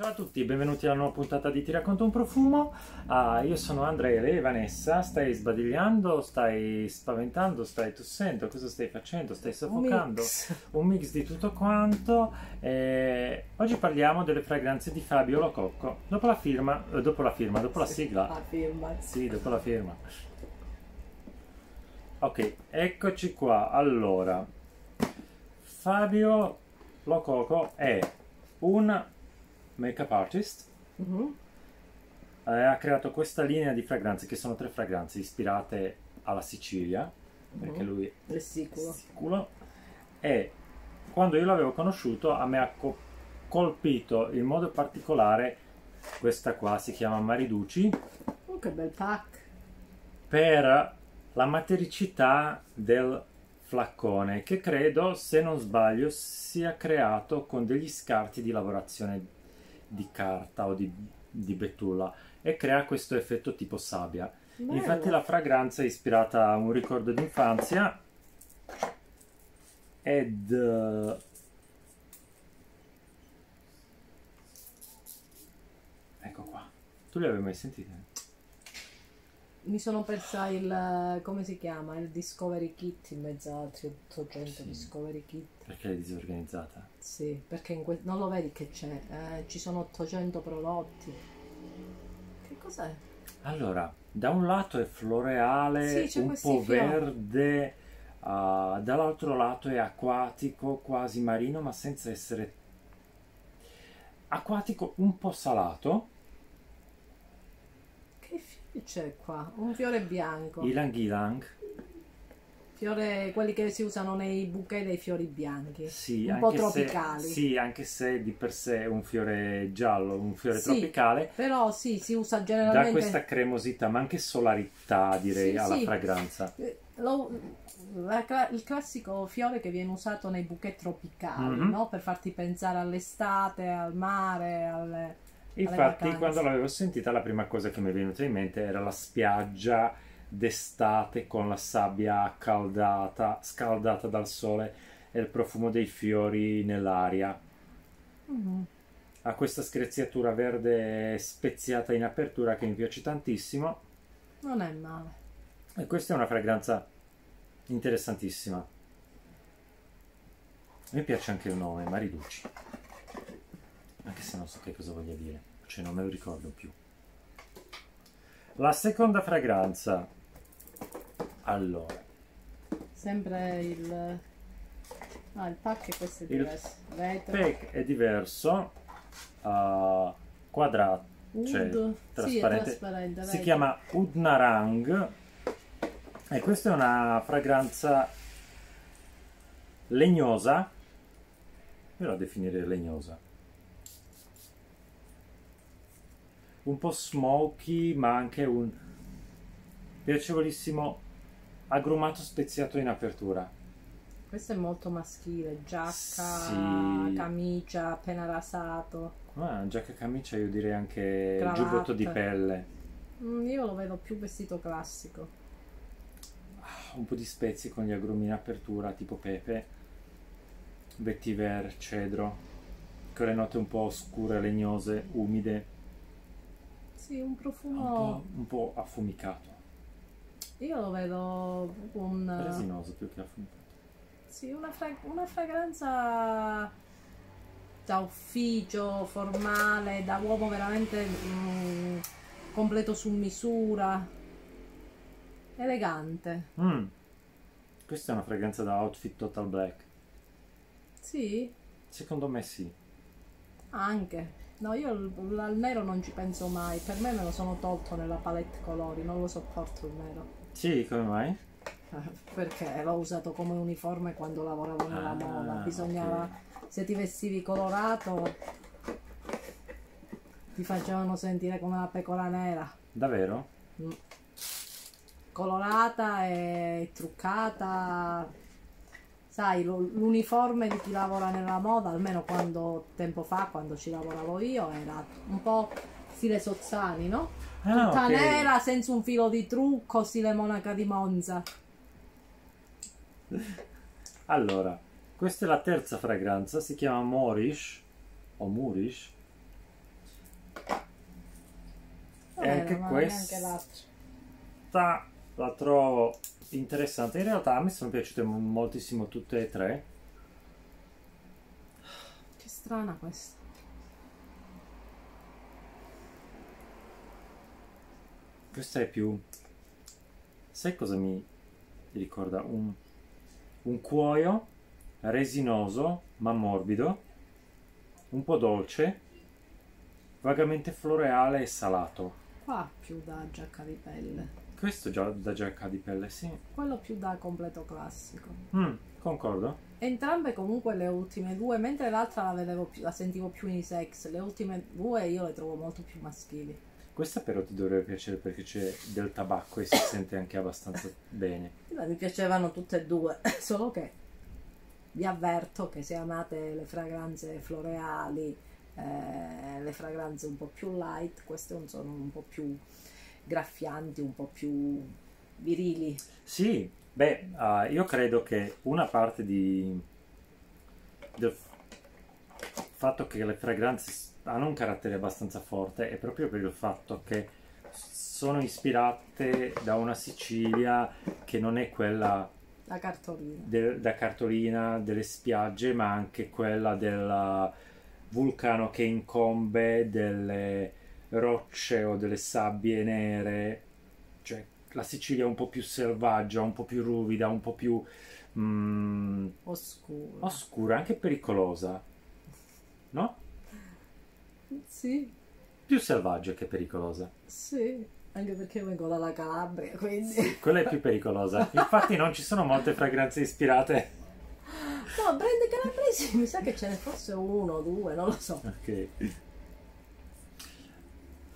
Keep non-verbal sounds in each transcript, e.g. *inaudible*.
Ciao a tutti, benvenuti alla nuova puntata di Ti racconto un profumo. Ah, io sono Andrea e Vanessa. Stai sbadigliando, stai spaventando, stai tossendo, cosa stai facendo? Stai soffocando? Un mix. Un mix di tutto quanto. E oggi parliamo delle fragranze di Fabio Lococco. Dopo la firma, eh, dopo la firma, dopo la sigla. La firma. Sì, dopo la firma. Ok, eccoci qua. Allora, Fabio Lococo è un make-up artist. Mhm. Eh, ha creato questa linea di fragranze, che sono tre fragranze ispirate alla Sicilia, perché Mhm. lui È sicuro. sicuro. E quando io l'avevo conosciuto, a me ha co- colpito in modo particolare questa qua, si chiama Mariduci. Oh, che bel pack. per la matericità del flaccone che credo, se non sbaglio, sia creato con degli scarti di lavorazione di carta o di, di betulla e crea questo effetto tipo sabbia. Bello. Infatti la fragranza è ispirata a un ricordo d'infanzia ed eh, ecco qua. Tu li avevi mai sentiti? Mi sono persa il... come si chiama? Il Discovery Kit in mezzo a altri 800 Sì. Discovery Kit. Perché l'hai disorganizzata? Sì, perché in que- non lo vedi che c'è. eh, ci sono 800 prodotti. Che cos'è? Allora, da un lato è floreale, Sì, un po' verde, ah, dall'altro lato è acquatico, quasi marino, ma senza essere acquatico, un po' salato. Che c'è qua? Un fiore bianco. Ilang Ilang, Fiore, quelli che si usano nei bouquet dei fiori bianchi. sì, un po' anche se, tropicali. sì, anche se di per sé è un fiore giallo, un fiore Sì, tropicale, Però sì, si usa dà generalmente... questa cremosità, ma anche solarità, direi, Sì, alla sì. fragranza. Eh, lo- la il classico fiore che viene usato nei bouquet tropicali, Mhm. no? Per farti pensare all'estate, al mare, alle... Infatti, quando l'avevo sentita, la prima cosa che mi è venuta in mente era la spiaggia d'estate con la sabbia caldata, scaldata dal sole e il profumo dei fiori nell'aria. Mhm. Ha questa screziatura verde speziata in apertura che mi piace tantissimo. Non è male. E questa è una fragranza interessantissima. Mi piace anche il nome, Mariduci. Anche se non so che cosa voglia dire, cioè non me lo ricordo più. La seconda fragranza. Allora, Sempre il... Ah, il pack questo è Il diverso. Vetro. Peck è diverso, uh, quadrato, cioè Wood. Sì, è trasparente. trasparente. si chiama Udnarang e questa è una fragranza legnosa, io la definirei legnosa, un po' smoky ma anche un piacevolissimo agrumato speziato in apertura. Questo è molto maschile. Giacca, Sì. camicia, appena rasato. Ah, giacca camicia io direi anche Cravatta. giubbotto di pelle, Mm, io lo vedo più vestito classico. Ah, un po' di spezie con gli agrumi in apertura tipo pepe, vetiver, cedro, quelle note un po' oscure, legnose, umide, Sì, un un profumo... po', un po' affumicato, Io lo vedo un... resinoso più che affumicato. Sì, una, fra- una fragranza da ufficio, formale, da uomo veramente mm, completo su misura, elegante. Mm. Questa è una fragranza da outfit total black. Sì, Secondo me sì. anche. No, io al nero non ci penso mai, per me me lo sono tolto nella palette colori, non lo sopporto il nero. Sì, come mai? *laughs* Perché l'ho usato come uniforme quando lavoravo nella Ah, moda. Bisognava, se ti vestivi colorato, ti facevano sentire come una pecora nera. Davvero? Mm. Colorata e truccata. Sai, l'uniforme di chi lavora nella moda, almeno quando tempo fa, quando ci lavoravo io, era un po' stile Sozzani, no? Ah, Tutta ok. nera, senza un filo di trucco, stile monaca di Monza. Allora, questa è la terza fragranza, si chiama Morish o Murish E anche questa- la trovo interessante. In realtà mi sono piaciute mo- moltissimo tutte e tre. Che strana questa. Questa è più... Sai cosa mi ricorda? Un, un cuoio resinoso ma morbido, un po' dolce, vagamente floreale e salato. Qua più da giacca di pelle. Questo già da giacca di pelle, sì. Quello più da completo classico. Mm, concordo. Entrambe comunque le ultime due, mentre l'altra la vedevo più, la sentivo più unisex, le ultime due io le trovo molto più maschili. Questa però ti dovrebbe piacere perché c'è del tabacco e si sente anche abbastanza bene. Beh, mi piacevano tutte e due, *laughs* solo che vi avverto che se amate le fragranze floreali, eh, le fragranze un po' più light, queste non sono un po' più graffianti, un po' più virili. Sì, beh, ah, io credo che una parte di, del fatto che le fragranze hanno un carattere abbastanza forte è proprio per il fatto che sono ispirate da una Sicilia che non è quella La cartolina. del- da cartolina delle spiagge, ma anche quella del vulcano che incombe delle rocce o delle sabbie nere, cioè la Sicilia un po' più selvaggia, un po' più ruvida, un po' più mm, Oscuro. oscura, anche pericolosa, no? Sì, Più selvaggia che pericolosa. sì, anche perché vengo dalla Calabria, quindi... Quella è più pericolosa. Infatti non ci sono molte fragranze ispirate. No, brand calabresi, mi sa che ce ne fosse uno o due, non lo so. Ok.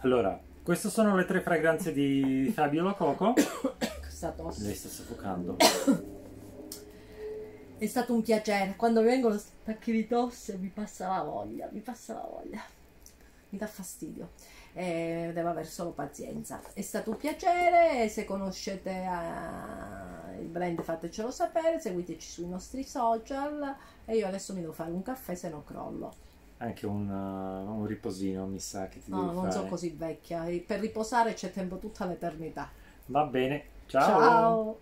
Allora, queste sono le tre fragranze di Fabio Lococo. Questa *coughs* tosse. Lei sta soffocando. È stato un piacere. Quando vengono stacchi di tosse mi passa la voglia, mi passa la voglia. Mi dà fastidio. Eh, devo avere solo pazienza. È stato un piacere. Se conoscete eh, il brand fatecelo sapere, seguiteci sui nostri social. E io adesso mi devo fare un caffè se no crollo. Anche un, uh, un riposino, mi sa che ti No, devi non fare. sono così vecchia. Per riposare c'è tempo tutta l'eternità. Va bene. Ciao.